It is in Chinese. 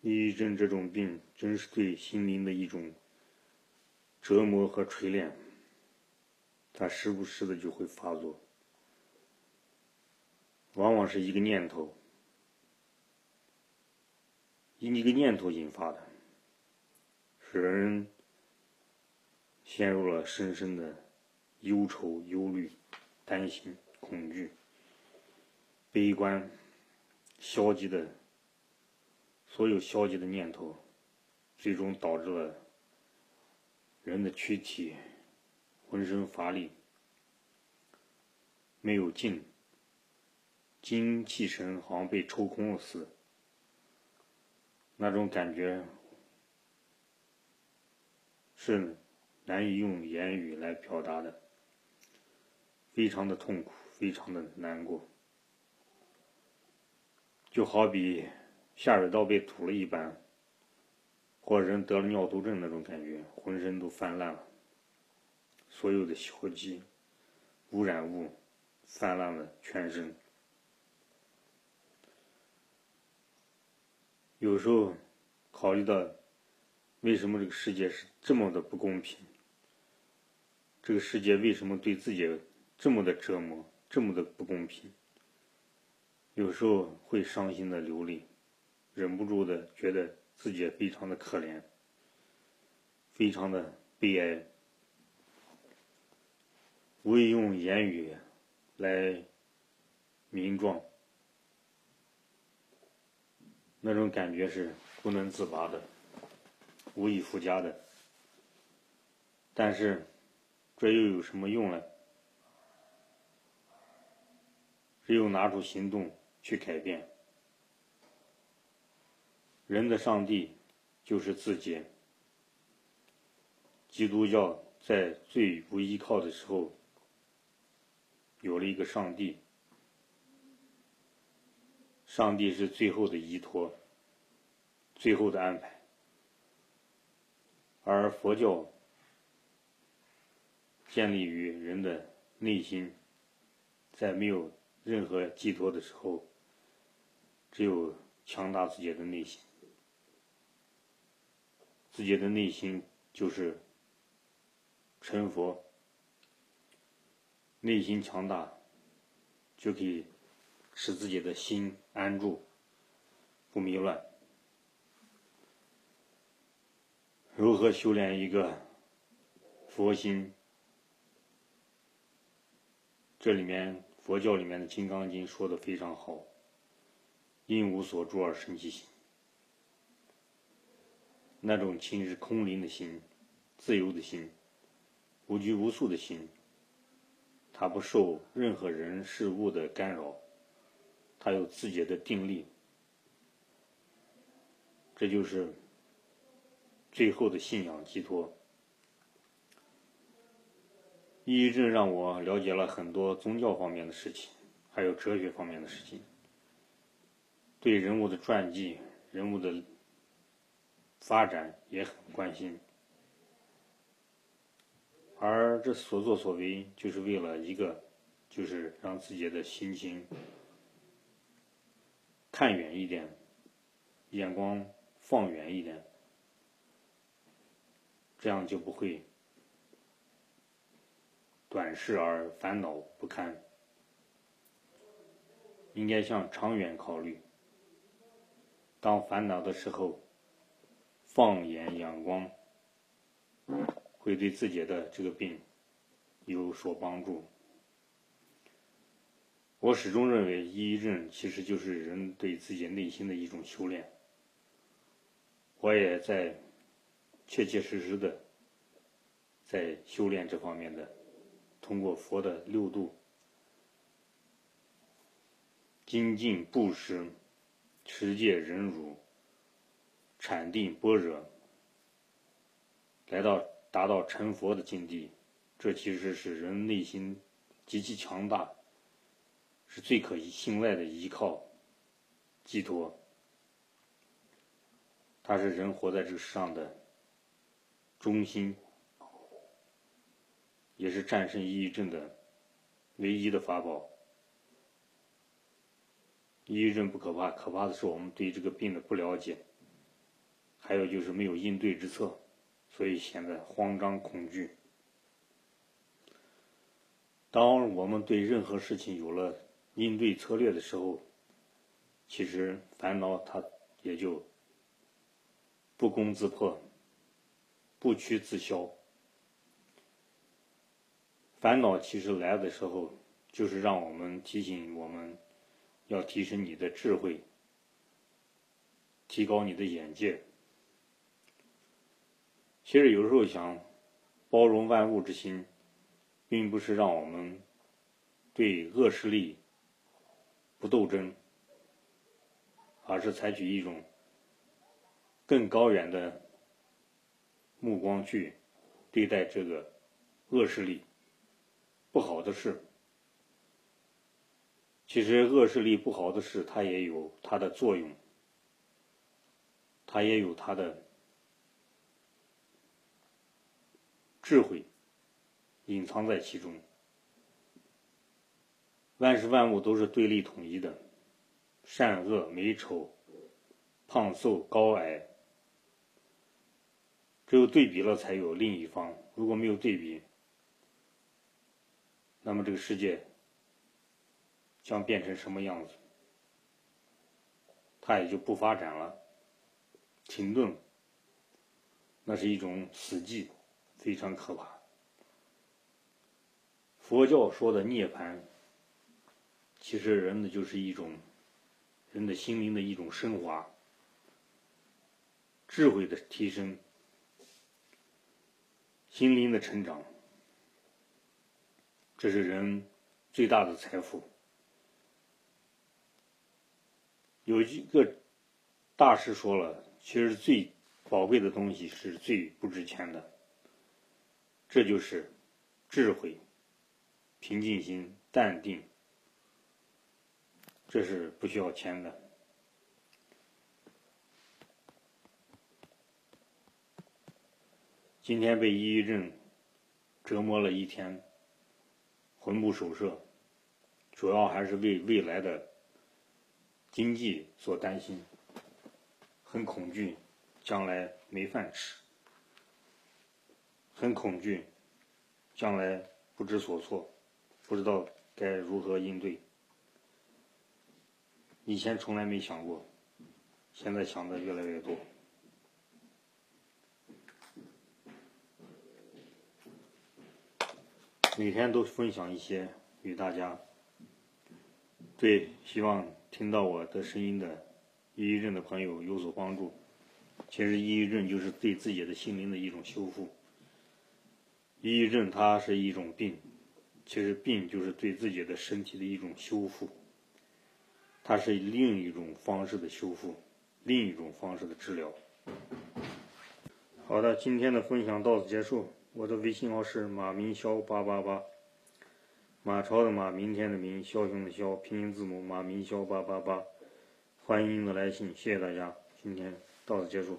抑郁症这种病真是对心灵的一种折磨和锤炼，它时不时的就会发作，往往是一个念头，因一个念头引发的，使人陷入了深深的忧愁、忧虑、担心、恐惧、悲观、消极的。所有消极的念头，最终导致了人的躯体浑身乏力，没有劲，精气神好像被抽空了似的，那种感觉是难以用言语来表达的，非常的痛苦，非常的难过，就好比。下水道被堵了一般，或者人得了尿毒症那种感觉，浑身都泛滥了，所有的硝基、污染物泛滥了全身。有时候考虑到，为什么这个世界是这么的不公平？这个世界为什么对自己这么的折磨，这么的不公平？有时候会伤心的流泪。忍不住的觉得自己非常的可怜，非常的悲哀，无以用言语来名状，那种感觉是不能自拔的，无以复加的。但是，这又有什么用呢？只有拿出行动去改变。人的上帝就是自己。基督教在最不依靠的时候，有了一个上帝。上帝是最后的依托，最后的安排。而佛教建立于人的内心，在没有任何寄托的时候，只有强大自己的内心。自己的内心就是成佛，内心强大，就可以使自己的心安住，不迷乱。如何修炼一个佛心？这里面佛教里面的《金刚经》说的非常好：“因无所住而生其心。”那种情是空灵的心，自由的心，无拘无束的心。他不受任何人事物的干扰，他有自己的定力。这就是最后的信仰寄托。抑郁症让我了解了很多宗教方面的事情，还有哲学方面的事情，对人物的传记、人物的。发展也很关心，而这所作所为就是为了一个，就是让自己的心情看远一点，眼光放远一点，这样就不会短视而烦恼不堪，应该向长远考虑，当烦恼的时候。放眼阳光，会对自己的这个病有所帮助。我始终认为，抑郁症其实就是人对自己内心的一种修炼。我也在切切实实的在修炼这方面的，通过佛的六度：精进布施、持戒忍辱。禅定般若，来到达到成佛的境地，这其实是人内心极其强大，是最可信赖的依靠、寄托。它是人活在这个世上的中心，也是战胜抑郁症的唯一的法宝。抑郁症不可怕，可怕的是我们对这个病的不了解。还有就是没有应对之策，所以显得慌张恐惧。当我们对任何事情有了应对策略的时候，其实烦恼它也就不攻自破，不屈自消。烦恼其实来的时候，就是让我们提醒我们要提升你的智慧，提高你的眼界。其实有时候想包容万物之心。并不是让我们对恶势力不斗争，而是采取一种更高远的目光去对待这个恶势力不好的事。其实恶势力不好的事，它也有它的作用，它也有它的智慧。隐藏在其中，万事万物都是对立统一的，善恶美丑、胖瘦高矮，只有对比了才有另一方。如果没有对比，那么这个世界将变成什么样子？它也就不发展了，停顿，那是一种死寂，非常可怕。佛教说的涅槃，其实人的就是一种人的心灵的一种升华、智慧的提升、心灵的成长，这是人最大的财富。有一个大师说了，其实最宝贵的东西是最不值钱的，这就是智慧。平静心、淡定，这是不需要钱的。今天被抑郁症折磨了一天，魂不守舍，主要还是为未来的经济所担心，很恐惧将来没饭吃，很恐惧将来不知所措。不知道该如何应对，以前从来没想过，现在想的越来越多。每天都分享一些与大家，对希望听到我的声音的抑郁症的朋友有所帮助。其实抑郁症就是对自己的心灵的一种修复。抑郁症它是一种病。其实病就是对自己的身体的一种修复，它是另一种方式的修复，另一种方式的治疗。好的，今天的分享到此结束。我的微信号是马明霄八八八，马超的马，明天的明，枭雄的枭，拼音字母马明霄八八八，欢迎您的来信，谢谢大家，今天到此结束。